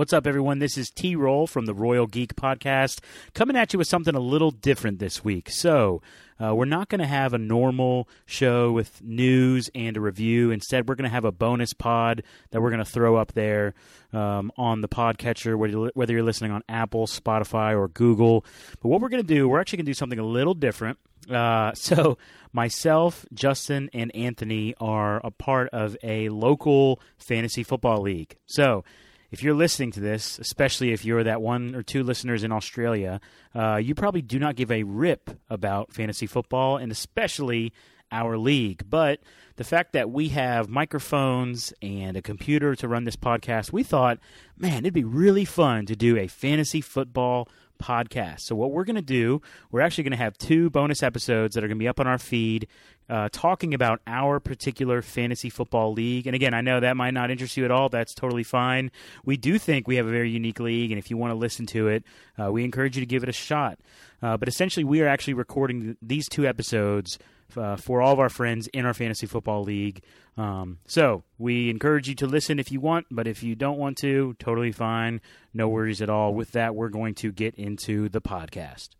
What's up, everyone? This is T Roll from the Royal Geek Podcast, coming at you with something a little different this week. So, uh, we're not going to have a normal show with news and a review. Instead, we're going to have a bonus pod that we're going to throw up there um, on the podcatcher, whether, you're listening on Apple, Spotify, or Google. But what we're going to do, we're actually going to do something a little different. Uh, so, myself, Justin, and Anthony are a part of a local fantasy football league. So, if you're listening to this, especially if you're that one or two listeners in Australia, uh, you probably do not give a rip about fantasy football and especially our league. But the fact that we have microphones and a computer to run this podcast, we thought, man, it'd be really fun to do a fantasy football podcast. So, what we're going to do, we're actually going to have two bonus episodes that are going to be up on our feed uh, talking about our particular fantasy football league. And again, I know that might not interest you at all. That's totally fine. We do think we have a very unique league, and if you want to listen to it, uh, we encourage you to give it a shot. Uh, but essentially, we are actually recording these two episodes. Uh, for all of our friends in our fantasy football league. Um, so we encourage you to listen if you want, but if you don't want to, totally fine. No worries at all. With that, we're going to get into the podcast.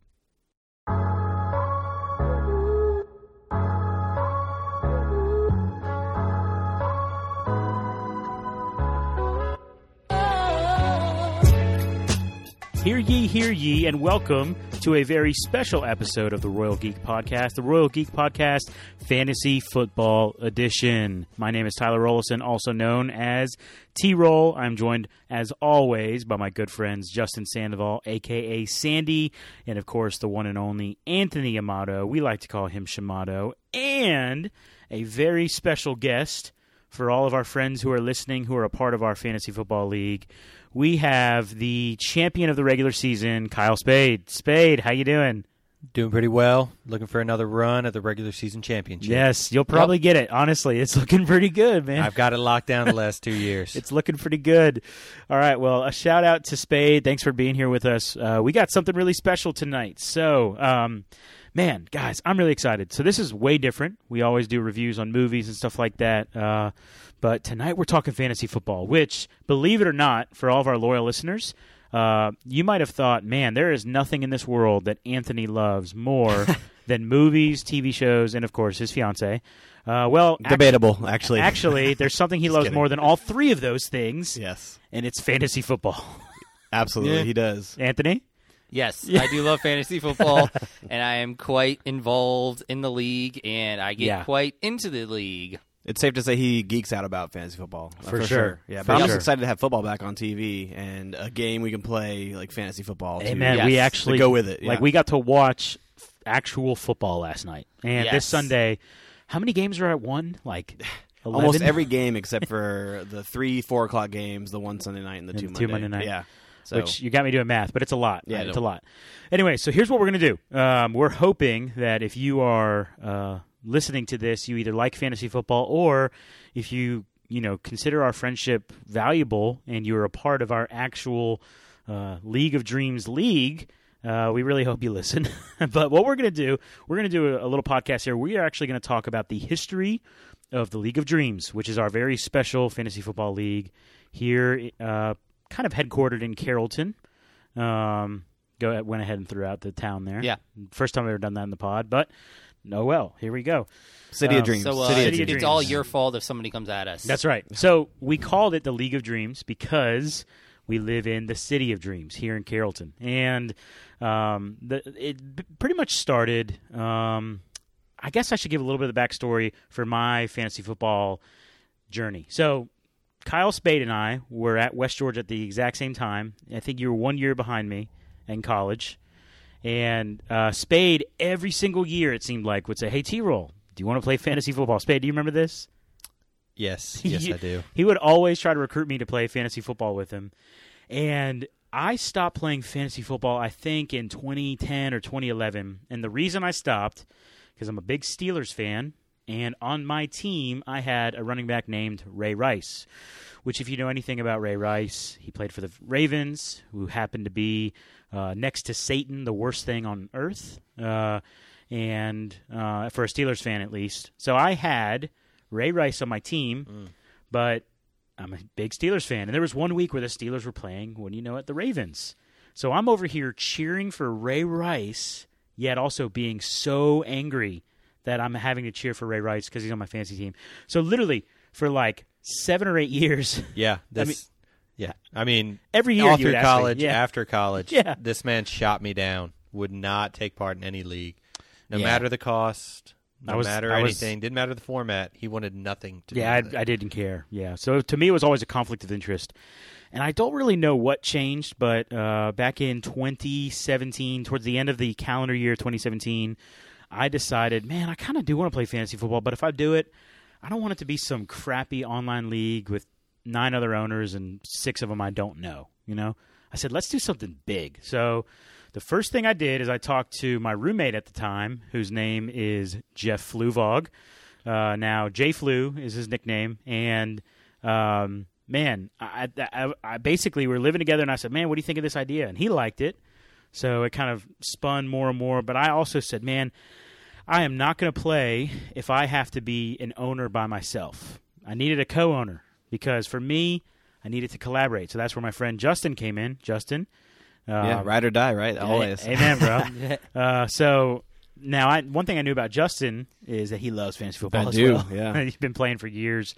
Hear ye, hear ye, and welcome to a very special episode of the Royal Geek Podcast, the Royal Geek Podcast Fantasy Football Edition. My name is Tyler Rollison, also known as T Roll. I'm joined, as always, by my good friends Justin Sandoval, aka Sandy, and of course the one and only Anthony Amato. We like to call him Shamato, and a very special guest for all of our friends who are listening who are a part of our fantasy football league we have the champion of the regular season, Kyle Spade. Spade, how you doing? Doing pretty well. Looking for another run at the regular season championship. Yes, you'll probably yep. get it. Honestly, it's looking pretty good, man. I've got it locked down the last two years. it's looking pretty good. All right, well, a shout out to Spade. Thanks for being here with us. Uh, we got something really special tonight. So, um, man, guys, I'm really excited. So this is way different. We always do reviews on movies and stuff like that. Uh, but tonight we're talking fantasy football, which, believe it or not, for all of our loyal listeners, uh, you might have thought, man, there is nothing in this world that Anthony loves more than movies, TV shows, and of course his fiance. Uh, well, debatable, actually. Actually, there's something he loves kidding. more than all three of those things. Yes, and it's fantasy football. Absolutely, yeah. he does. Anthony. Yes, I do love fantasy football, and I am quite involved in the league, and I get yeah. quite into the league. It's safe to say he geeks out about fantasy football uh, for, for sure. sure. Yeah, but for I'm just excited to have football back on TV and a game we can play like fantasy football. Hey man, yes. we actually to go with it. Yeah. Like we got to watch actual football last night, and yes. this Sunday. How many games are at one? Like 11? almost every game except for the three four o'clock games, the one Sunday night and the two, and Monday. two Monday night. Yeah. So. Which you got me doing math, but it's a lot. Yeah, it's a lot. Anyway, so here's what we're gonna do. Um, we're hoping that if you are uh, listening to this, you either like fantasy football or if you you know consider our friendship valuable and you're a part of our actual uh, League of Dreams league. Uh, we really hope you listen. but what we're going to do, we're going to do a, a, little podcast here. We are actually going to talk about the history of the League of Dreams, which is our very special fantasy football league here, uh, kind of headquartered in Carrollton. Um, go went ahead and threw out the town there. Yeah, first time I've ever done that in the pod, but no, well, here we go. City um, of Dreams. So uh, City of Dreams. it's all your fault if somebody comes at us. That's right. So we called it the League of Dreams because we live in the City of Dreams here in Carrollton, and um, the, it pretty much started. Um, I guess I should give a little bit of the backstory for my fantasy football journey. So Kyle Spade and I were at West Georgia at the exact same time. I think you were one year behind me in college. And uh, Spade, every single year, it seemed like, would say, Hey, T Roll, do you want to play fantasy football? Spade, do you remember this? Yes, yes, he, I do. He would always try to recruit me to play fantasy football with him. And I stopped playing fantasy football, I think, in 2010 or 2011. And the reason I stopped, because I'm a big Steelers fan, and on my team, I had a running back named Ray Rice, which, if you know anything about Ray Rice, he played for the Ravens, who happened to be uh, next to Satan, the worst thing on earth, uh, and uh, for a Steelers fan at least. So I had Ray Rice on my team, mm. but I'm a big Steelers fan, and there was one week where the Steelers were playing. When you know it, the Ravens. So I'm over here cheering for Ray Rice, yet also being so angry that I'm having to cheer for Ray Rice because he's on my fantasy team. So literally for like seven or eight years, Yeah, this. mean- yeah, I mean, every year all through me, college, yeah. after college, Yeah. this man shot me down. Would not take part in any league, no Yeah. matter the cost, no was- matter I was- anything. Didn't matter the format. He wanted nothing to. Yeah, do with I, it. I didn't care. Yeah, so to me, it was always a conflict of interest, and I don't really know what changed. But uh, back in 2017, towards the end of the calendar year 2017, I decided, man, I kind of do want to play fantasy football, but if I do it, I don't want it to be some crappy online league with nine other owners and six of them I don't know. You know, I said, let's do something big. So. The first thing I did is I talked to my roommate at the time, whose name is Jeff Fluvog. Uh, now, J Flu is his nickname, and um, man, I, I, I basically we're living together, and I said, "Man, what do you think of this idea?" And he liked it, so it kind of spun more and more. But I also said, "Man, I am not going to play if I have to be an owner by myself. I needed a co-owner because for me, I needed to collaborate. So that's where my friend Justin came in. Justin, uh, yeah, ride or die, right? Always. Amen, bro. uh, so now, I, one thing I knew about Justin is that he loves fantasy football I as do, well. yeah. He's been playing for years.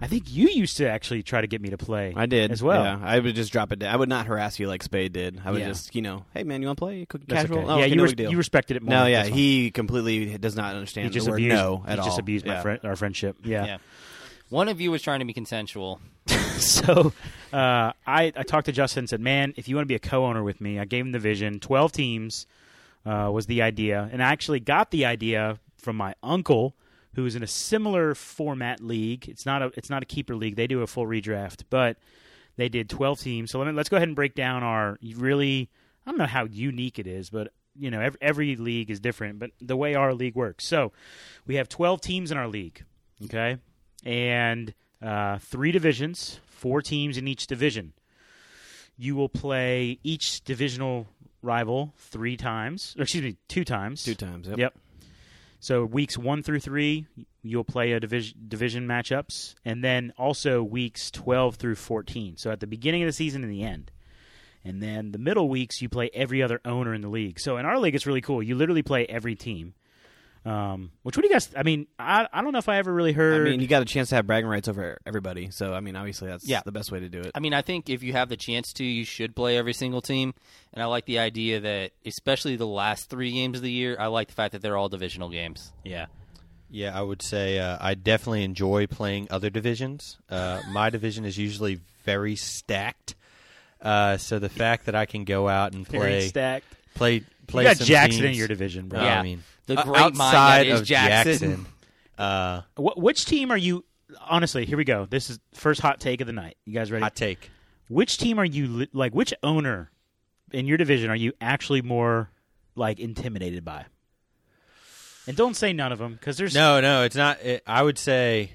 I think you used to actually try to get me to play. I did as well. Yeah, I would just drop it down. I would not harass you like Spade did. I would Yeah. just, you know, hey man, you want to play? Quick, That's casual? okay. Oh, yeah, okay, you, no res- you respected it more. no, yeah, he completely does not understand. he understand just the word abused. no he at just all. abused my Yeah. friend, our friendship. Yeah. Yeah. One of you was trying to be consensual. so uh, I, I talked to Justin and said, "Man, if you want to be a co-owner with me, I gave him the vision. Twelve teams uh, was the idea, and I actually got the idea from my uncle, who is in a similar format league. It's not a it's not a keeper league. They do a full redraft, but they did twelve teams. So let me, let's go ahead and break down our really. I don't know how unique it is, but you know every, every league is different. But the way our league works, so we have twelve teams in our league. Okay, and uh, three divisions, four teams in each division. You will play each divisional rival three times, or excuse me, two times. Two times. Yep. Yep. So weeks one through three, you'll play a division division matchups, and then also weeks twelve through fourteen. So at the beginning of the season and the end, and then the middle weeks you play every other owner in the league. So in our league, it's really cool. You literally play every team. Um, which what do you guys? I mean, I I don't know if I ever really heard. I mean, you got a chance to have bragging rights over everybody. So, I mean, obviously, that's Yeah. the best way to do it. I mean, I think if you have the chance to, you should play every single team. And I like the idea that, especially the last three games of the year, I like the fact that they're all divisional games. yeah. Yeah, I would say uh, I definitely enjoy playing other divisions. Uh, my division is usually very stacked, uh, so the fact that I can go out and Very play stacked. play play you got some Jackson in your division, bro. Yeah. I mean The uh, great mind that outside is of Jackson. uh, Wh- which team are you? Honestly, here we go. This is first hot take of the night. You guys ready? hot take. Which team are you like? Which owner in your division are you actually more like intimidated by? And don't say none of them because there's No, no, it's not. It, I would say,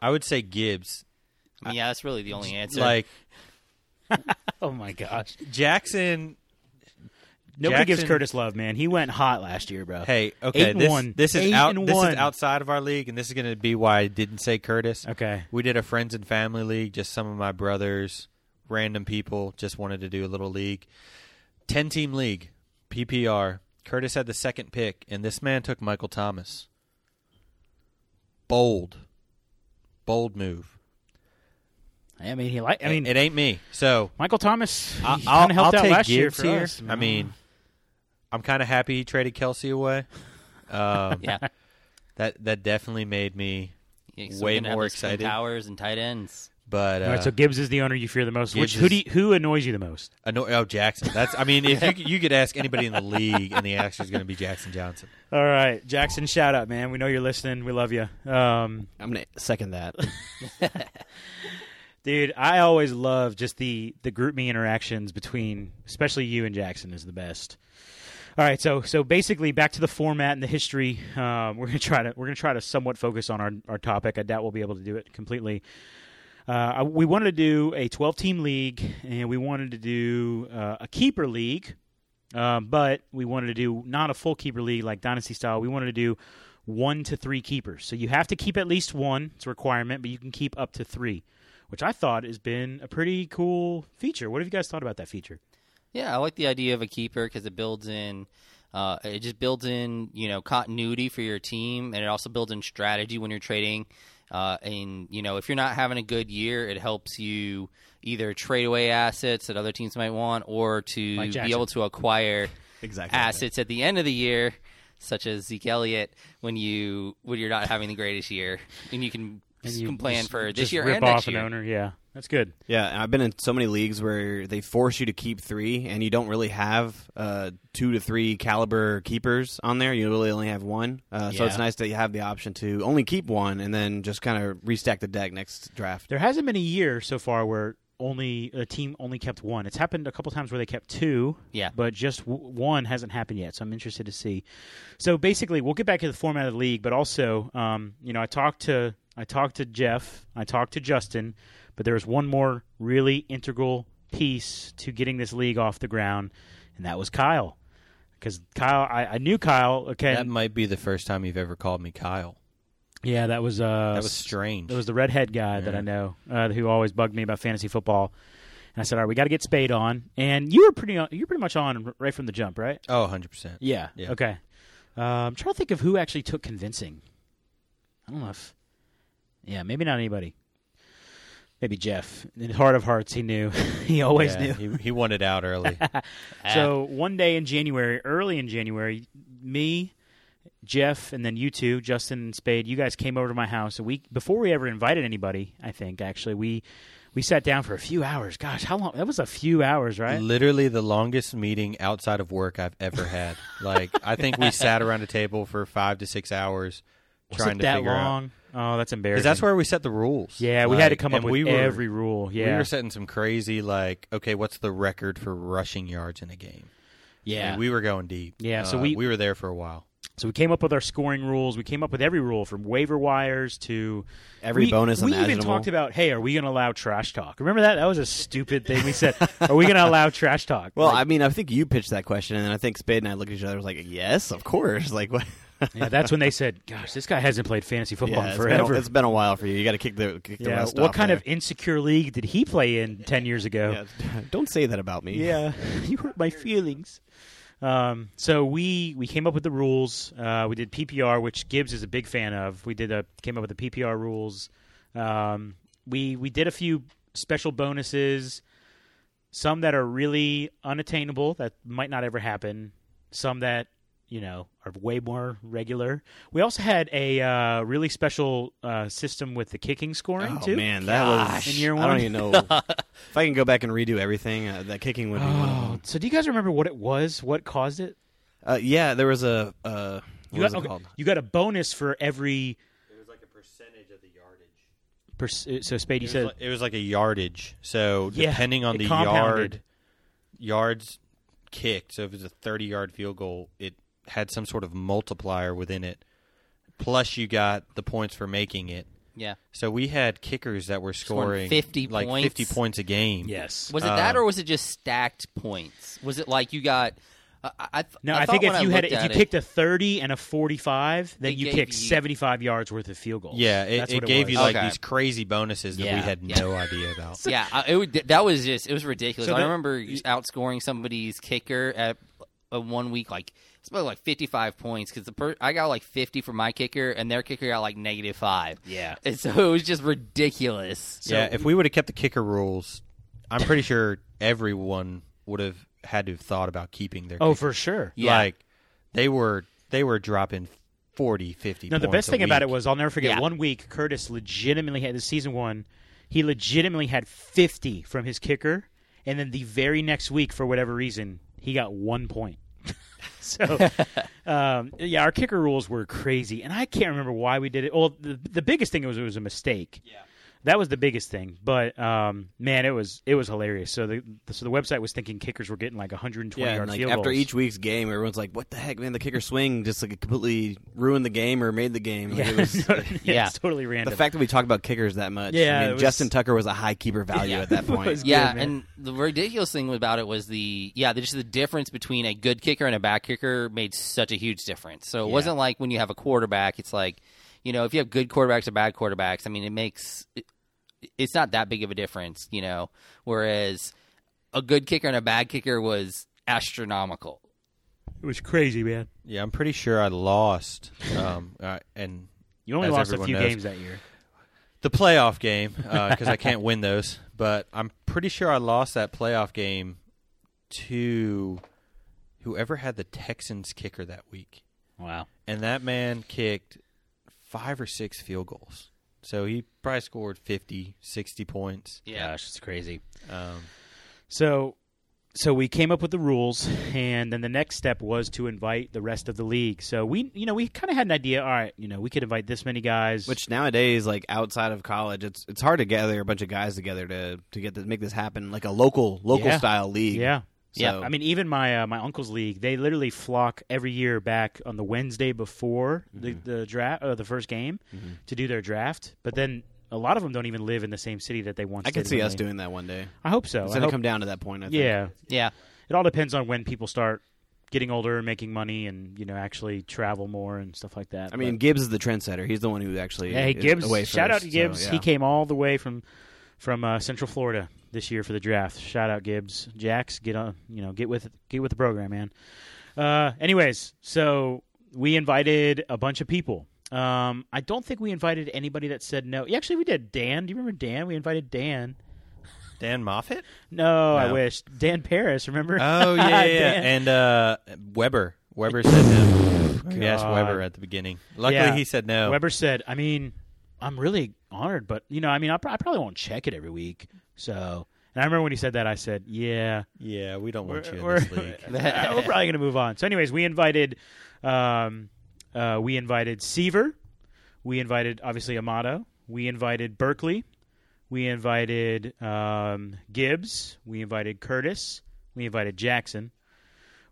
I would say Gibbs. I mean, yeah, that's really the only answer. Like Oh my gosh, Jackson. Nobody gives Curtis love, man. He went hot last year, bro. Hey, okay, Eight and this, one. this is Eight out. and this one. is outside of our league, and this is going to be why I didn't say Curtis. Okay. We did a friends and family league. Just some of my brothers, random people, just wanted to do a little league. Ten team league, PPR. Curtis had the second pick, and this man took Michael Thomas. Bold, bold move. I mean, he like. I mean, it ain't me. So Michael Thomas. I- kind I'll, of helped I'll out take last year Gibbs for here. us. I mean, I'm kind of happy he traded Kelce away. Um, yeah. that that definitely made me. Yeah, so Way we're gonna have more those twin excited. Towers and tight ends. But uh, All right, so Gibbs is the owner you fear the most. Which Gibbs who do you, who annoys you the most? anno- oh Jackson. That's I mean, if you could- you could ask anybody in the league, and the answer is going to be Jackson Johnson. All right, Jackson, shout out, man. We know you're listening. We love you. Um, I'm going to second that. dude, I always love just the the GroupMe interactions between, especially you and Jackson, is the best. All right, so so basically, back to the format and the history. Um, we're gonna try to we're gonna try to somewhat focus on our our topic. I doubt we'll be able to do it completely. Uh, we wanted to do a 12 team league, and we wanted to do uh, a keeper league, um, but we wanted to do not a full keeper league like Dynasty style. We wanted to do one to three keepers. So you have to keep at least one, it's a requirement, but you can keep up to three. which I thought has been a pretty cool feature. What have you guys thought about that feature? Yeah, I like the idea of a keeper because it builds in. Uh, it just builds in, you know, continuity for your team, and it also builds in strategy when you're trading. Uh, and you know, if you're not having a good year, it helps you either trade away assets that other teams might want, or to be able to acquire Exactly. assets at the end of the year, such as Zeke Elliott, when you when you're not having the greatest year, and you can And you can plan for this year rip and off next an year. owner. Yeah, that's good. Yeah, I've been in so many leagues where they force you to keep three, and you don't really have uh, two to three caliber keepers on there. You really only have one, uh, so Yeah. it's nice that you have the option to only keep one and then just kind of restack the deck next draft. There hasn't been a year so far where only a team only kept one. It's happened a couple times where they kept two. Yeah. but just w- one hasn't happened yet. So I'm interested to see. So basically, we'll get back to the format of the league, but also, um, you know, I talked to I talked to Jeff, I talked to Justin, but there was one more really integral piece to getting this league off the ground, and that was Kyle. Because Kyle, I, I knew Kyle. Okay, That might be the first time you've ever called me Kyle. yeah, that was uh, That was strange. It was the redhead guy that I know uh, who always bugged me about fantasy football. And I said, "All right, we got to get Spade on." And you were pretty you were pretty much on right from the jump, right? oh, 100 percent. Yeah. Yeah. Okay. Uh, I'm trying to think of who actually took convincing. I don't know if. Yeah, maybe not anybody. Maybe Jeff. In heart of hearts, he knew. he always knew. He, he wanted out early. Ah. So one day in January, early in January, me, Jeff, and then you two, Justin and Spade, you guys came over to my house a week before we ever invited anybody. I think actually we we sat down for a few hours. Gosh, how long? That was a few hours, right? Literally the longest meeting outside of work I've ever had. Like I think we sat around a table for five to six hours Was trying to that figure out. Long? Oh, that's embarrassing. Because that's where we set the rules. Yeah, we had to Like, come up and with we were, every rule. Yeah, We were setting some crazy like, okay, what's the record for rushing yards in a game? I yeah. mean, we were going deep. Yeah, so Uh, we- we were there for a while. so we came up with our scoring rules. We came up with every rule from waiver wires to Every we, bonus We imaginable. even talked about, hey, are we going to allow trash talk? Remember that? That was a stupid thing we said. are we going to allow trash talk? Well, Like, I mean, I think you pitched that question, and then I think Spade and I looked at each other and was like, "Yes, of course." Like, what? Yeah, that's when they said, "Gosh, this guy hasn't played fantasy football yeah, in it's been, forever." a, it's been a while for you. You got to kick the kick the yeah, rust what kind there. of insecure league did he play in ten years ago? Yeah, don't say that about me. Yeah, you hurt my feelings. Um, so we we came up with the rules. Uh, we did PPR, which Gibbs is a big fan of. We did a came up with the PPR rules. Um, we we did a few special bonuses, some that are really unattainable that might not ever happen. Some that you know are way more regular. We also had a uh, really special uh, system with the kicking scoring Oh too. man, that Gosh. was In year one. I don't even know if I can go back and redo everything. Uh, that kicking would be one of Oh, them. so do you guys remember what it was? What caused it? Uh, yeah, there was a uh, You what was it okay, called? you got a bonus for every. It was like a percentage of the yardage. pers- So Spade, you It said like, it was like a yardage. So Yeah, depending on the compounded. yard yards kicked, so if it was a thirty-yard field goal, it had some sort of multiplier within it. Plus, you got the points for making it. Yeah. So we had kickers that were Scoring scoring 50 like points? fifty points a game. yes. Was it that, Uh, or was it just stacked points? Was it like you got? I, I, I No, I I, thought think when if you had looked if you at it- kicked a thirty and a forty-five, then It you gave kicked you- seventy-five yards worth of field goals. Yeah, it, That's it what gave was. you like Okay. these crazy bonuses that Yeah, we had yeah. no idea about. yeah, I, it would, that was just it was ridiculous. So I that- remember outscoring somebody's kicker at uh, one week like it's about like fifty five points because the per- I got like fifty for my kicker and their kicker got like negative five. Yeah. and so it was just ridiculous. yeah, if we would have kept the kicker rules, I'm pretty sure everyone would have had to have thought about keeping their. Oh, kicker. for sure. Yeah. Like they were they were dropping 40, 50 No, the best a thing about it was I'll never forget. Yeah. One week, Curtis legitimately had the season one. He legitimately had fifty from his kicker, and then the very next week, for whatever reason, he got one point. so, um, yeah, our kicker rules were crazy, and I can't remember why we did it. Well, the, the biggest thing was it was a mistake. Yeah. That was the biggest thing, but um, man, it was it was hilarious. So the so the website was thinking kickers were getting like 120 Yeah, yard and like field after goals. each week's game, everyone's like, "What the heck, man? The kicker swing just like completely ruined the game or made the game." Like, yeah, it was, yeah, Yeah. it's totally random. the fact that we talk about kickers that much. Yeah, I mean, was- Justin Tucker was a high keeper value Yeah, at that point. was- Yeah, good, man. and the ridiculous thing about it was the yeah, just the difference between a good kicker and a bad kicker made such a huge difference. So it Yeah. wasn't like when you have a quarterback, it's like you know if you have good quarterbacks or bad quarterbacks. I mean, it makes it, it's not that big of a difference, you know. Whereas a good kicker and a bad kicker was astronomical. It was crazy, man. Yeah, I'm pretty sure I lost. Um, uh, and You only lost a few knows. games that year. the playoff game because I can't win those. But I'm pretty sure I lost that playoff game to whoever had the Texans kicker that week, Wow. and that man kicked five or six field goals. So he probably scored 50, 60 points. Gosh, it's crazy. Um, So, so we came up with the rules, and then the next step was to invite the rest of the league. So we, you know, we kind of had an idea. All right, you know, we could invite this many guys. Which nowadays, like outside of college, it's it's hard to gather a bunch of guys together to to get to make this happen, like a local local Yeah. style league. yeah, yeah. I mean, even my uh, my uncle's league, they literally flock every year back on the Wednesday before the the draft, uh, the first game, to do their draft. But then a lot of them don't even live in the same city that they once. I could see us doing that one day. I hope so. It's going to come down to that point. I think. yeah, Yeah, it all depends on when people start getting older and making money and you know actually travel more and stuff like that. I mean, But- Gibbs is the trendsetter. He's the one who actually. hey Gibbs, shout out first, to so, Gibbs. yeah. He came all the way from from uh, Central Florida this year for the draft. Shout out Gibbs. Jax, get on, you know, get with get with the program, man. Uh, anyways, so we invited a bunch of people. Um, I don't think we invited anybody that said no. Yeah, Actually, we did. Dan, do you remember Dan? We invited Dan. Dan Moffat? No, I wish Dan Paris. Remember? Oh yeah, yeah, yeah. And uh, Weber. Weber said no. We asked Weber at the beginning. Luckily, Yeah. he said no. Weber said, "I mean, I'm really honored, but you know, I mean, I, pr- I probably won't check it every week." So, and I remember when he said that, I said, "Yeah, Yeah, we don't want you in we're, this league. we're probably going to move on." So, anyways, we invited, um, uh, we invited Seaver, we invited obviously Amato, we invited Berkeley, we invited um, Gibbs, we invited Curtis, we invited Jackson,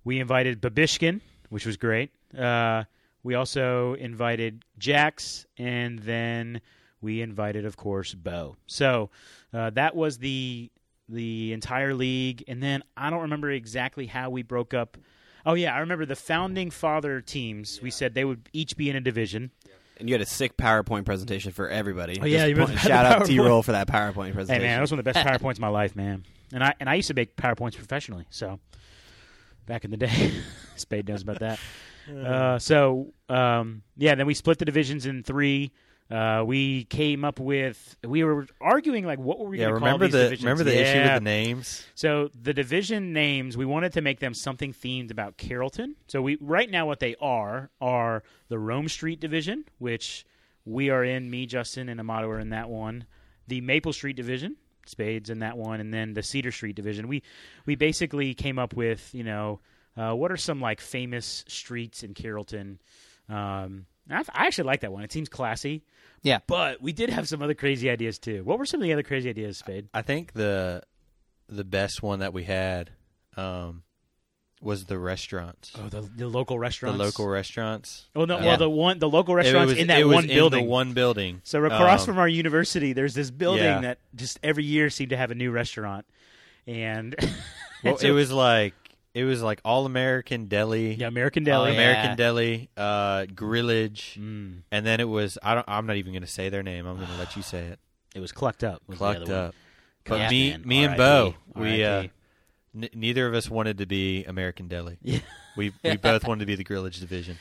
we invited Babishkin, which was great. Uh, we also invited Jax, and then we invited, of course, Bo. So uh, that was the the entire league, and then I don't remember exactly how we broke up. Oh yeah, I remember the founding father teams. We said they would each be in a division. And you had a sick PowerPoint presentation for everybody. Oh, yeah, you point- shout out? T roll for that PowerPoint presentation. Hey man, that was one of the best powerpoints of my life, man. And I and I used to make powerpoints professionally. So back in the day, Spade knows about that. Uh, so um, yeah, then we split the divisions in three. Uh, we came up with we were arguing like what were we Yeah, going to call these the divisions? remember the issue with the names? So the division names, we wanted to make them something themed about Carrollton. So we right now what they are are the Rome Street division, which we are in. Me, Justin, and Amato are in that one. The Maple Street division, Spades in that one, and then the Cedar Street division. We we basically came up with you know uh, what are some like famous streets in Carrollton. Um, I, I actually like that one. It seems classy. Yeah. But we did have some other crazy ideas too. What were some of the other crazy ideas, Spade? I think the the best one that we had um, was the restaurants. Oh, the, the local restaurants. the local restaurants. Oh no! Uh, Well, the one, the local It restaurants was- in that it was one in building. the one building. so across Um, from our university, there's this building yeah. that just every year seemed to have a new restaurant, and Well, so- it was like it was like all American deli, yeah, American Deli. yeah. American deli, uh, grillage, Mm, and then it was I don't. I'm not even going to say their name. I'm going to let you say it. it was clucked up. was Clucked other one. up. But Gosh, me, man, me and Bo, we uh, n- neither of us wanted to be American deli. Yeah. We we both wanted to be the grillage division.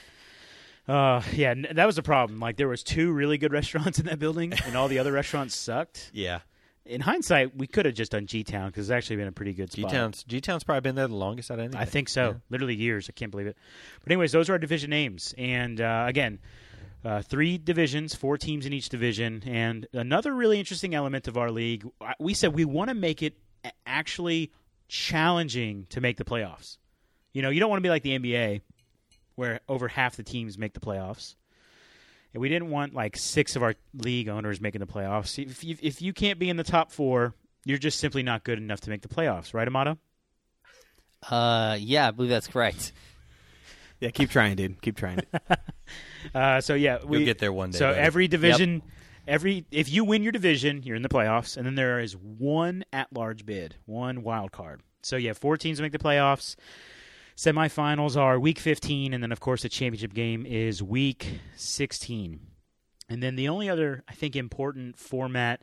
Uh, yeah, n- that was the problem. Like there was two really good restaurants in that building, and all the other restaurants sucked. Yeah, In hindsight, we could have just done G Town because it's actually been a pretty good G spot. Town's G Town's probably been there the longest out of anything. I think so. Yeah. Literally years. I can't believe it. But anyways, those are our division names. And uh, again, uh, three divisions, four teams in each division. And another really interesting element of our league, we said we want to make it actually challenging to make the playoffs. You know, you don't want to be like the NBA, where over half the teams make the playoffs. And we didn't want like six of our league owners making the playoffs. If you, if you can't be in the top four, you're just simply not good enough to make the playoffs, right, Amato? Uh, yeah, I believe that's correct. yeah, keep trying, dude. Keep trying. Uh, so yeah, we You'll get there one day. So buddy. every division, every if you win your division, you're in the playoffs, and then there is one at-large bid, one wild card. So yeah, four teams make the playoffs. Semifinals are week 15, and then of course the championship game is week 16. And then the only other I think important format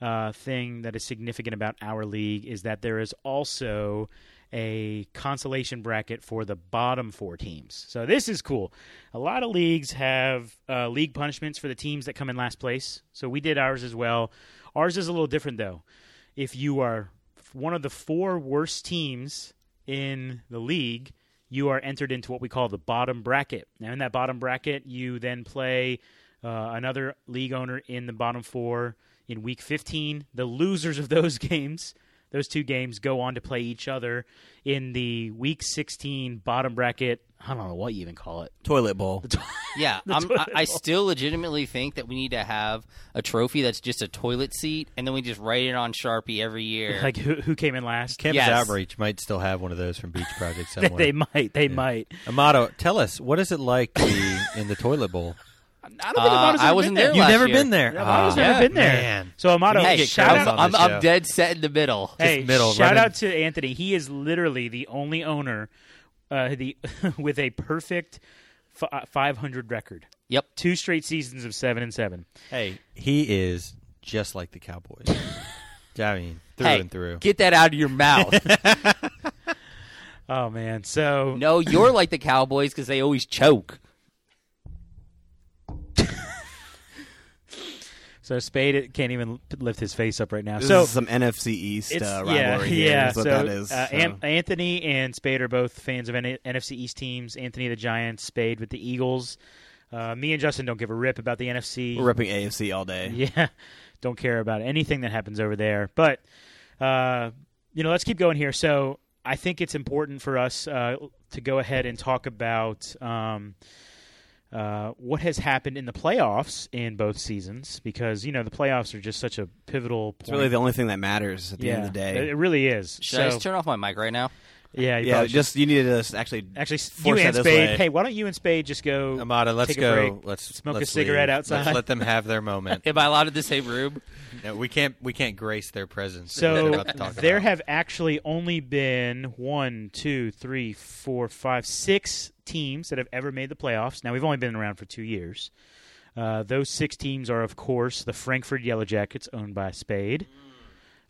uh, thing that is significant about our league is that there is also a consolation bracket for the bottom four teams. So this is cool. A lot of leagues have uh, league punishments for the teams that come in last place. So we did ours as well. Ours is a little different though. If you are one of the four worst teams in the league, you are entered into what we call the bottom bracket. Now, in that bottom bracket, you then play uh, another league owner in the bottom four in week 15. The losers of those games, those two games, go on to play each other in the week 16 bottom bracket. I don't know what you even call it. Toilet bowl. Yeah, I'm, I, toilet I bowl. still legitimately think that we need to have a trophy that's just a toilet seat, and then we just write it on Sharpie every year. Like who, who came in last? Campus Yes. Outreach might still have one of those from Beach Project somewhere. they might. They might. Amato, tell us what is it like to be in the toilet bowl? I don't think Uh, Amato's I ever wasn't been there there. You've never year. been there. Amato's never been there. Man. So Amato, You need to hey, get shout out. on I'm, I'm dead set in the middle. Hey, middle, shout running- out to Anthony. He is literally the only owner uh, the with a perfect f- uh, 500 record. Yep. Two straight seasons of seven and seven. Hey, he is just like the Cowboys. I mean, through hey, and through. get that out of your mouth. Oh man. So no, you're like the Cowboys because they always choke. So Spade can't even lift his face up right now. This so is some NFC East uh, yeah rivalry here, yeah. is what so that is. uh, so. An- Anthony and Spade are both fans of N- NFC East teams. Anthony the Giants, Spade with the Eagles. Uh, me and Justin don't give a rip about the NFC. We're repping AFC all day. Yeah, don't care about anything that happens over there. But uh, you know, let's keep going here. So I think it's important for us uh, to go ahead and talk about um, uh, what has happened in the playoffs in both seasons, because you know the playoffs are just such a pivotal. Point. It's really the only thing that matters at the yeah, end of the day. it really is. Should I so just turn off my mic right now? Yeah, you yeah, probably should. just you needed to just actually actually you force and Spade. way. Hey, why don't you and Spade just go? Amato, let's take a go. break, let's smoke a let's cigarette leave. outside. Let's let them have their moment. Am I allowed in the same room? No, we can't. We can't grace their presence. So about to talk there about. have actually only been one, two, three, four, five, six teams that have ever made the playoffs. Now we've only been around for two years. Uh, those six teams are, of course, the Frankfurt Yellow Jackets, owned by Spade.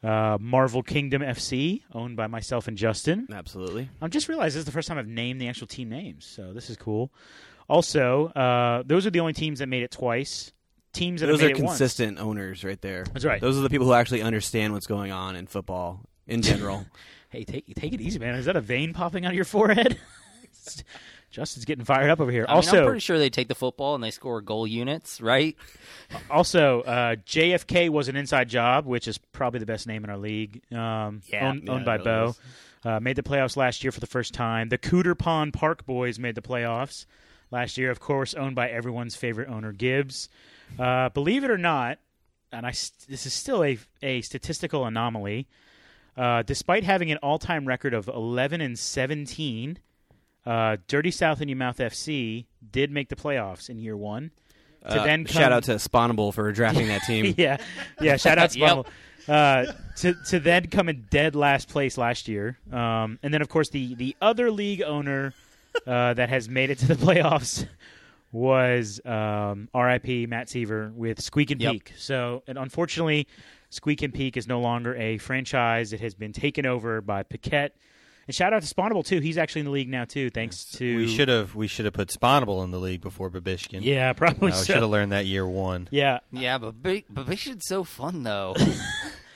Uh, Marvel Kingdom FC, owned by myself and Justin. absolutely. I'm just realized this is the first time I've named the actual team names, so this is cool. Also, uh, those are the only teams that made it twice. Teams that Those are it once. consistent owners right there. That's right. Those are the people who actually understand what's going on in football in general. Hey, take take it easy, man. Is that a vein popping out of your forehead? Justin's getting fired up over here. I mean, also, I'm pretty sure they take the football and they score goal units, right? also, uh, JFK was an inside job, which is probably the best name in our league. Um, Yeah. owned, Yeah, owned by really Bo. Uh, made the playoffs last year for the first time. The Cooter Pond Park Boys made the playoffs last year, of course, owned by everyone's favorite owner, Gibbs. Uh, believe it or not, and I this is still a a statistical anomaly. Uh, despite having an all-time record of 11 and 17, uh, Dirty South and You Mouth FC did make the playoffs in year one. To Uh, then come, shout out to Spawnable for drafting that team. yeah, yeah. Shout out to Yep. Uh, to to then come in dead last place last year, um, and then of course the the other league owner uh, that has made it to the playoffs was um, R.I.P. Matt Seaver with Squeak and Yep. Peak. So, and unfortunately, Squeak and Peak is no longer a franchise. It has been taken over by Paquette. And shout out to Spawnable too. He's actually in the league now too, thanks to we should have. We should have put Spawnable in the league before Babishkin. yeah, probably so. should have learned that year one. Yeah, Yeah, but Ba- Babishkin's so fun though.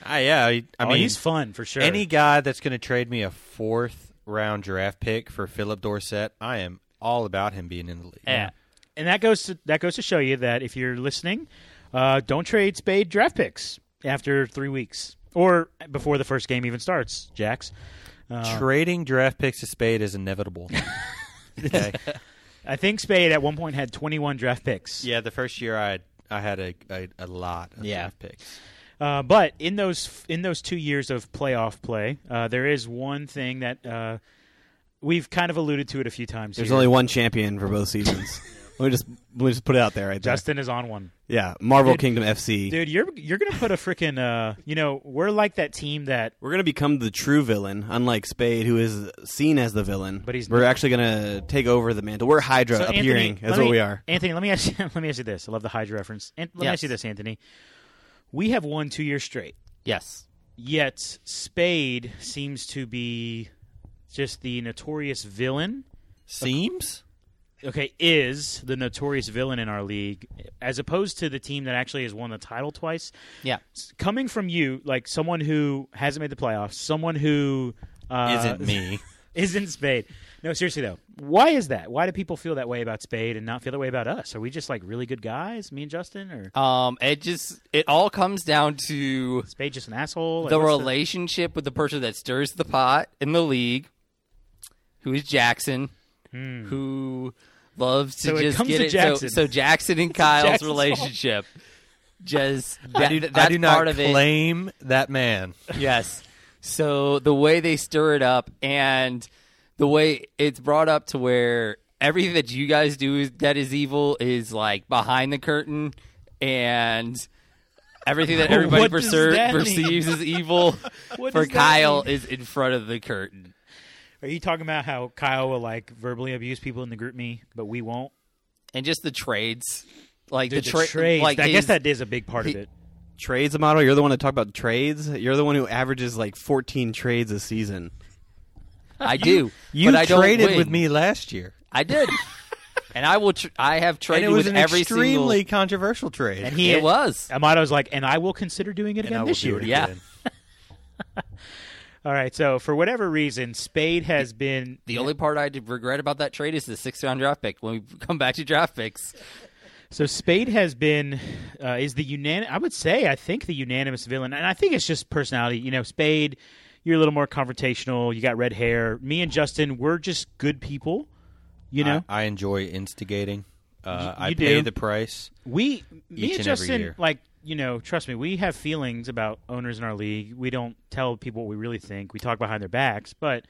Ah, yeah. I, I oh, mean, he's fun for sure. any guy that's going to trade me a fourth round draft pick for Phillip Dorsett, I am all about him being in the league. Yeah, and that goes to that goes to show you that if you're listening, uh, don't trade Spade draft picks after three weeks or before the first game even starts. Jax, uh, Trading draft picks to Spade is inevitable. okay. I think Spade at one point had 21 draft picks. Yeah, the first year I had, I had a, a, a lot of Yeah. draft picks. Uh, but in those in those two years of playoff play, uh, there is one thing that uh, we've kind of alluded to it a few times. There's here. only one champion for both seasons. let me just let me just put it out there right there. Justin is on one. Yeah, Marvel Dude- Kingdom FC. Dude, you're you're gonna put a freaking uh, you know, we're like that team that We're gonna become the true villain, unlike Spade, who is seen as the villain. But he's we're not. actually gonna take over the mantle. We're Hydra So, appearing. Anthony, That's let what me- we are. Anthony, let me ask you. Let me ask you this. I love the Hydra reference. And let me ask you this, Anthony. We have won two years straight. Yes. Yet Spade seems to be just the notorious villain. Seems. Okay, is the notorious villain in our league, as opposed to the team that actually has won the title twice. Yeah. Coming from you, like someone who hasn't made the playoffs, someone who uh, Isn't me. isn't Spade. No, seriously though, why is that? Why do people feel that way about Spade and not feel that way about us? Are we just like really good guys, me and Justin, or Um, it just it all comes down to Spade just an asshole? Like, the relationship with the person that stirs the pot in the league, who is Jackson, who loves to. So it just comes get to it. Jackson. So, so Jackson and Kyle's Jackson's fault. relationship, just I that, do, that's I do not part of it. claim that man. Yes. So the way they stir it up and the way it's brought up to where everything that you guys do is, that is evil is like behind the curtain and everything that everybody What does percer- that perceives as evil What for Kyle mean? is in front of the curtain. Are you talking about how Kyle will like verbally abuse people in the GroupMe, but we won't? And just the trades. Like Dude, the, tra- trades. like I guess that is a big part of it. Trades, Amato. You're the one to talk about trades. You're the one who averages like 14 trades a season. I do. You but I don't traded with me last year. I did. and I will tr- I have traded And it was with an every extremely single controversial trade. And he It was. Amato's like, and I will consider doing it again this year. Yeah. again. All right. So for whatever reason, Spade has been The only part I regret about that trade is the sixth round draft pick. When we come back to draft picks, So Spade has been uh, is the unan I would say I think the unanimous villain, and I think it's just personality. You know, Spade, you're a little more confrontational. You got red hair. Me and Justin, we're just good people. You know, I, I enjoy instigating. Uh, Y- I you pay do. the price. we me and Justin, year. like you know, trust me, we have feelings about owners in our league. We don't tell people what we really think. We talk behind their backs, but.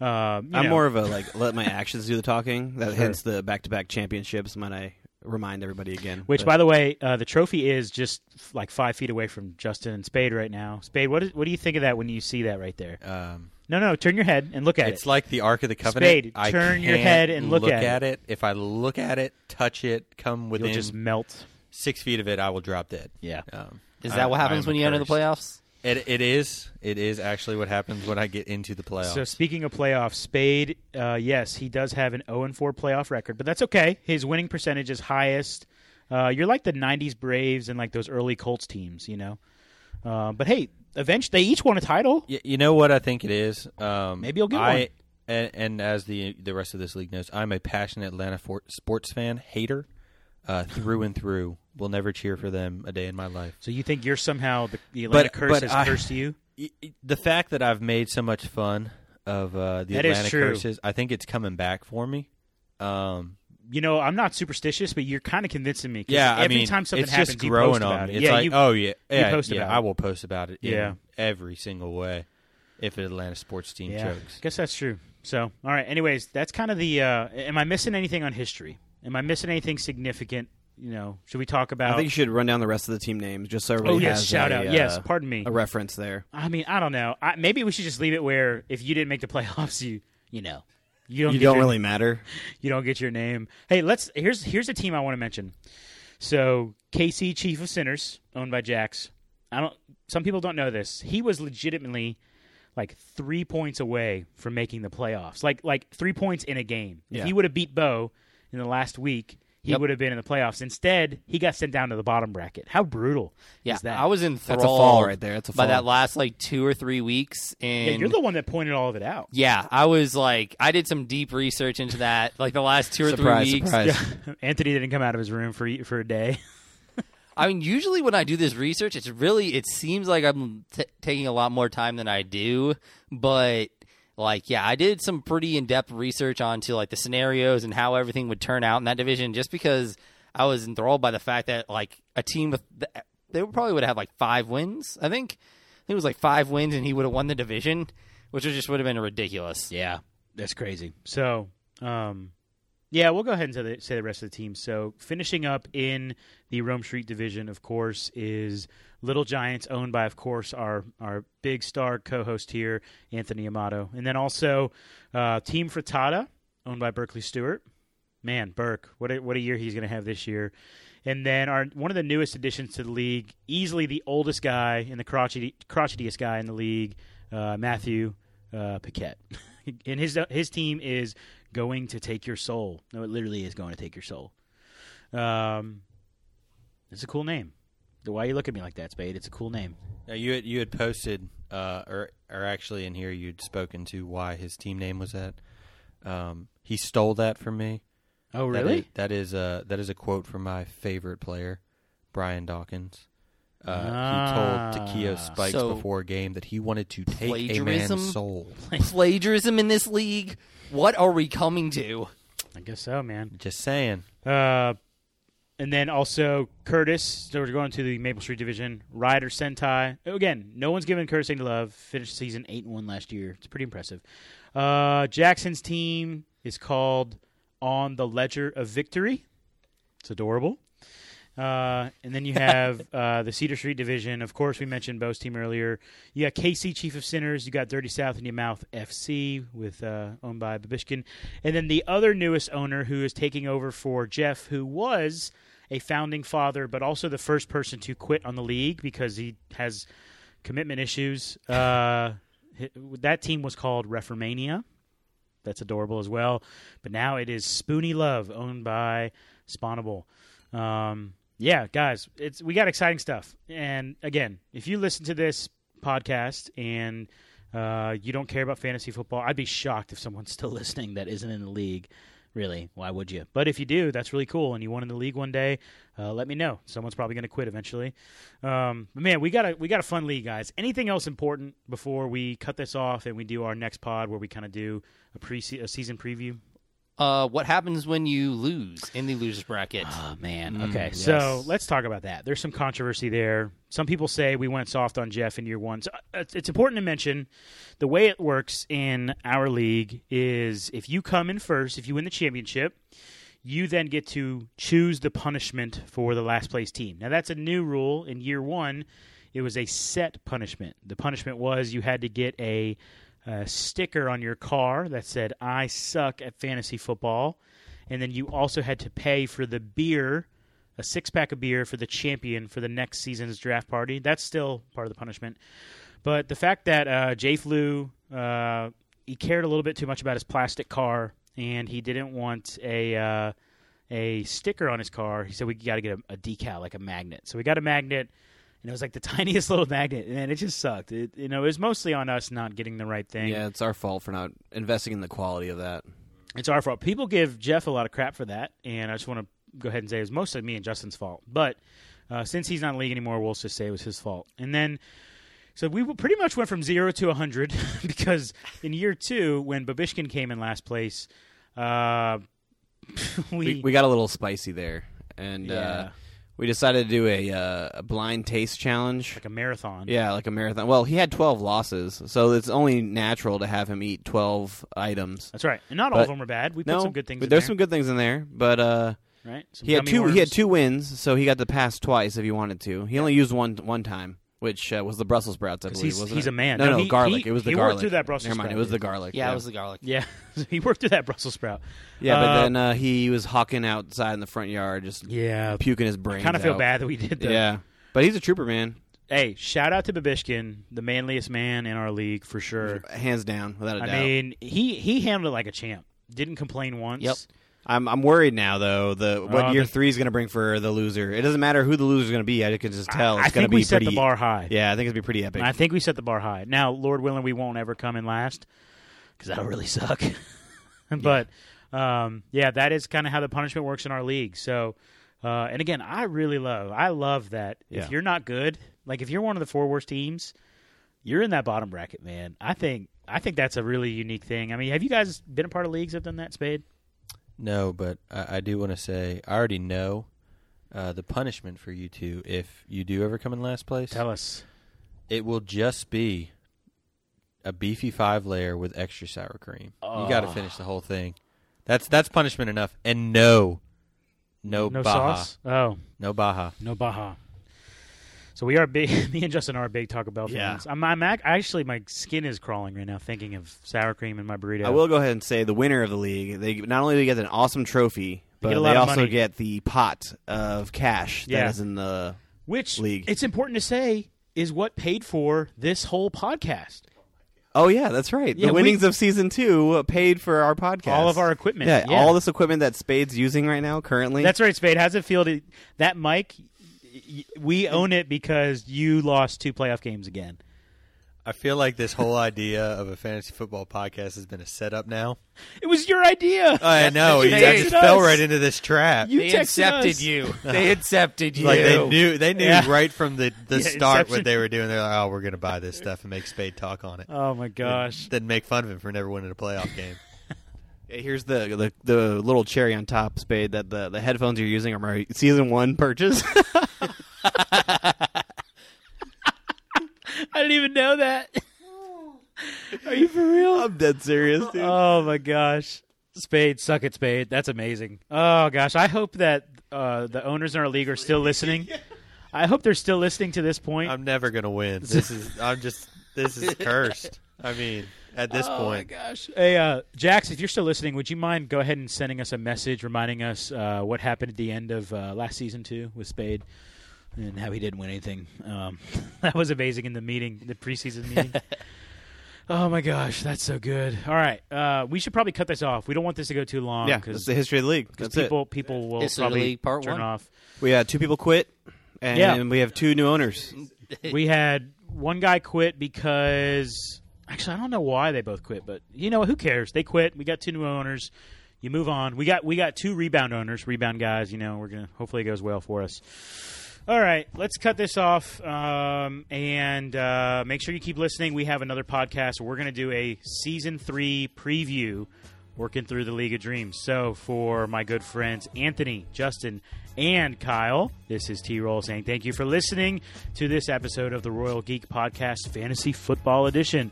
You I'm know, more of a like let my actions do the talking. That Sure. hence the back-to-back championships. Might I remind everybody again? Which, But by the way, uh, the trophy is just like five feet away from Justin and Spade right now. Spade, what, is, what do you think of that when you see that right there? Um, No, no, turn your head and look at it. it's like the Ark of the Covenant. Spade, I turn your can't head and look at it. If I look at it, touch it, come You'll within just melt. six feet of it, I will drop dead. Yeah. Um, is I- that what I happens am when you enter the accursed. playoffs? It, it is. It is actually what happens when I get into the playoffs. So speaking of playoffs, Spade, uh, yes, he does have an 0 and 4 playoff record, but that's okay. His winning percentage is highest. Uh, you're like the '90s Braves and like those early Colts teams, you know. Uh, but hey, eventually they each won a title. Y- you know what I think it is? Um, Maybe you'll get I, one. And, and as the the rest of this league knows, I'm a passionate Atlanta for, sports fan, hater uh, through and through. Will never cheer for them a day in my life. So you think you're somehow the, the Atlanta But- curse but has I- cursed you? The fact that I've made so much fun of uh, the That Atlanta curses, I think it's coming back for me. Um, you know, I'm not superstitious, but you're kind of convincing me. yeah, every I mean, time something it's happens, just you growing post on about me. it. It's yeah, like, you, oh yeah, yeah, post yeah, about I it. will post about it. In Yeah. every single way. If an Atlanta sports team yeah, chokes, guess that's true. So, all right. Anyways, that's kind of the. Uh, am I missing anything on history? Am I missing anything significant? You know, should we talk about? I think you should run down the rest of the team names just so everybody oh yes, has shout a, out. uh, yes, pardon me. a reference there. I mean, I don't know. I, maybe we should just leave it where if you didn't make the playoffs, you you know, you don't You don't your- really matter. you don't get your name. Hey, let's here's here's a team I want to mention. So KC Chief of Sinners, owned by Jax. I don't. Some people don't know this. He was legitimately like three points away from making the playoffs. Like like three points in a game. If Yeah. he would have beat Bo in the last week, he Yep. would have been in the playoffs. Instead, he got sent down to the bottom bracket. How brutal Yeah, is that? I was enthralled That's a fall right there. That's a fall. by that last like two or three weeks. And yeah, you're the one that pointed all of it out. Yeah, I was like, I did some deep research into that, like the last two or Surprise, three weeks. surprise. Anthony didn't come out of his room for for a day. I mean, usually when I do this research, it's really it seems like I'm t- taking a lot more time than I do, but like yeah, I did some pretty in depth research onto like the scenarios and how everything would turn out in that division, just because I was enthralled by the fact that like a team with they probably would have like five wins. I think I think it was like five wins, and he would have won the division, which would just would have been ridiculous. Yeah, that's crazy. So, um, yeah, we'll go ahead and say the, say the rest of the team. So, finishing up in the Rome Street division, of course, is Little Giants, owned by, of course, our our big star co-host here, Anthony Amato, and then also uh, Team Frittata, owned by Berkeley Stewart. Man, Burke, what a, what a year he's going to have this year. And then our one of the newest additions to the league, easily the oldest guy and the crotchety, crotchetiest guy in the league, uh, Matthew uh, Paquette. and his his team is going to take your soul. No, it literally is going to take your soul. Um, it's a cool name. Why you look at me like that, Spade? It's a cool name. Now you had, you had posted, uh, or or actually in here you'd spoken to why his team name was that. Um, he stole that from me. Oh, really? is- that is a that is a quote from my favorite player, Brian Dawkins. Uh, Ah. he told Takeo Spikes So- before a game that he wanted to take a Plagiarism? man's soul. Plagiarism in this league? What are we coming to? I guess so, man. Just saying. Uh, and then also Curtis. So we're going to the Maple Street division. Ryder Sentai. Again, no one's given Curtis any love. Finished season eight and one last year. It's pretty impressive. Uh, Jackson's team is called On the Ledger of Victory. It's adorable. Uh, and then you have uh, the Cedar Street division. Of course, we mentioned Bo's team earlier. You got KC Chief of Sinners. You got Dirty South and Your Mouth FC, with uh, owned by Babishkin, and then the other newest owner who is taking over for Jeff, who was a founding father, but also the first person to quit on the league because he has commitment issues. Uh, that team was called Reformania. That's adorable as well. But now it is Spoony Love, owned by Spawnable. Um, yeah, guys, it's we got exciting stuff. And again, if you listen to this podcast and uh, you don't care about fantasy football, I'd be shocked if someone's still listening that isn't in the league. Really, why would you? But if you do, that's really cool, and you won in the league one day, uh, let me know. Someone's probably going to quit eventually. Um, but man, we got a we got a fun league, guys. Anything else important before we cut this off and we do our next pod where we kind of do a pre a season preview? Uh, what happens when you lose in the losers bracket? Oh man. Mm, Okay, yes. so let's talk about that. There's some controversy there. Some people say we went soft on Jeff in year one. So uh, it's, it's important to mention the way it works in our league is if you come in first, if you win the championship, you then get to choose the punishment for the last place team. Now that's a new rule. In year one, it was a set punishment. The punishment was you had to get a, a sticker on your car that said "I suck at fantasy football." and then you also had to pay for the beer, a six pack of beer for the champion for the next season's draft party. That's still part of the punishment. But the fact that uh, Jay Flew, uh, he cared a little bit too much about his plastic car, and he didn't want a uh, a sticker on his car. He said we got to get a, a decal, like a magnet. So we got a magnet, and it was like the tiniest little magnet, and it just sucked. It, you know, it was mostly on us not getting the right thing. Yeah, it's our fault for not investing in the quality of that. It's our fault. People give Jeff a lot of crap for that, and I just want to go ahead and say it was mostly me and Justin's fault. But uh, since he's not in the league anymore, we'll just say it was his fault. And then, so we pretty much went from zero to a hundred because in year two, when Babishkin came in last place, uh, we, We, we got a little spicy there, and yeah, uh, we decided to do a, uh, a blind taste challenge. like a marathon. Yeah, like a marathon. Well, he had 12 losses, so it's only natural to have him eat 12 items. that's right. And not all of them were bad. We no, put some good things. but in there's there, some good things in there, but uh, right. Some he had two. He had two wins, so he got to pass twice if he wanted to. He only used one one time, which uh, was the Brussels sprouts. I 'Cause believe he's- wasn't he's it? a man. No, No, no, he- garlic. he- it was the he worked through that Brussels Never mind, sprout, it was the garlic. yeah, it was the garlic. Yeah, he worked through that Brussels sprout. yeah, but Uh, then uh, he was hawking outside in the front yard, just Yeah, puking his brains. kind of feel out. bad that we did that. Yeah, but he's a trooper, man, Hey, shout out to Babishkin, the manliest man in our league for sure. hands down, without a I doubt. I mean, he he handled it like a champ. Didn't complain once. Yep. I'm I'm worried now though. The what Uh, year the- three is going to bring for the loser. It doesn't matter who the loser is going to be. I can just tell. I, It's going to be we set pretty. the bar high. Yeah, I think it's be pretty epic. I think we set the bar high. Now, Lord willing, we won't ever come in last because that'll really suck. but um, yeah, that is kind of how the punishment works in our league. So, uh, and again, I really love, I love that Yeah. if you're not good, like if you're one of the four worst teams, you're in that bottom bracket, man. I think, I think that's a really unique thing. I mean, have you guys been a part of leagues that have done that, Spade? No, but I, I do want to say I already know uh, the punishment for you two if you do ever come in last place. Tell us. It will just be a beefy five layer with extra sour cream. You got to Oh. finish the whole thing. That's that's punishment enough. And no, no, No Baja, sauce? Oh, no Baja. no Baja. So we are big. Me and Justin are big Taco Bell Yeah. fans. I'm, I'm ac- actually my skin is crawling right now thinking of sour cream in my burrito. I will go ahead and say the winner of the league. They not only do they get an awesome trophy, but get they also money. get the pot of cash Yeah. that is in the. which league. it's important to say is what paid for this whole podcast. Oh yeah, that's right. Yeah, the we- winnings of season two paid for our podcast. All of our equipment. yeah, Yeah. all this equipment that Spade's using right now currently. That's right, Spade. How's it feel to that mic? Y- y- We own it because you lost two playoff games again. I feel like this whole idea of a fantasy football podcast has been a setup now. It was your idea. I know. You I just us. fell right into this trap. You They texted accepted us. you. They accepted you. like they knew they knew Yeah. right from the, the Yeah, start Inception. what they were doing. They're like, oh, we're going to buy this stuff and make Spade talk on it. Oh my gosh. Then make fun of him for never winning a playoff game. Yeah, Here's the, the the little cherry on top, Spade. That the, the headphones you're using are my season one purchase. I didn't even know that. Are you for real? I'm dead serious, dude. Oh my gosh. Spade, suck it, Spade. That's amazing. Oh gosh, I hope that uh, the owners in our league are still listening. I hope they're still listening to this point. I'm never going to win. This is I'm just this is cursed. I mean, at this oh point, Oh my gosh. Hey, uh, Jax, if you're still listening, would you mind go ahead and sending us a message reminding us uh, what happened at the end of uh, last season two with Spade and how he didn't win anything? Um, that was amazing in the meeting, the preseason meeting. oh my gosh, that's so good. All right, uh, we should probably cut this off. We don't want this to go too long yeah, that's the history of the league. That's people people will History probably league, part turn one. off. We had two people quit, and Yeah. we have two new owners. we had one guy quit because actually I don't know why they both quit, but you know who cares? They quit. We got two new owners. You move on. We got we got two rebound owners, rebound guys. You know we're gonna hopefully it goes well for us. All right, let's cut this off um, and uh, make sure you keep listening. We have another podcast. We're going to do a season three preview, working through the League of Dreams. So, for my good friends Anthony, Justin, and Kyle, this is T Roll saying thank you for listening to this episode of the Royal Geek Podcast Fantasy Football Edition.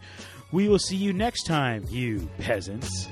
We will see you next time, you peasants.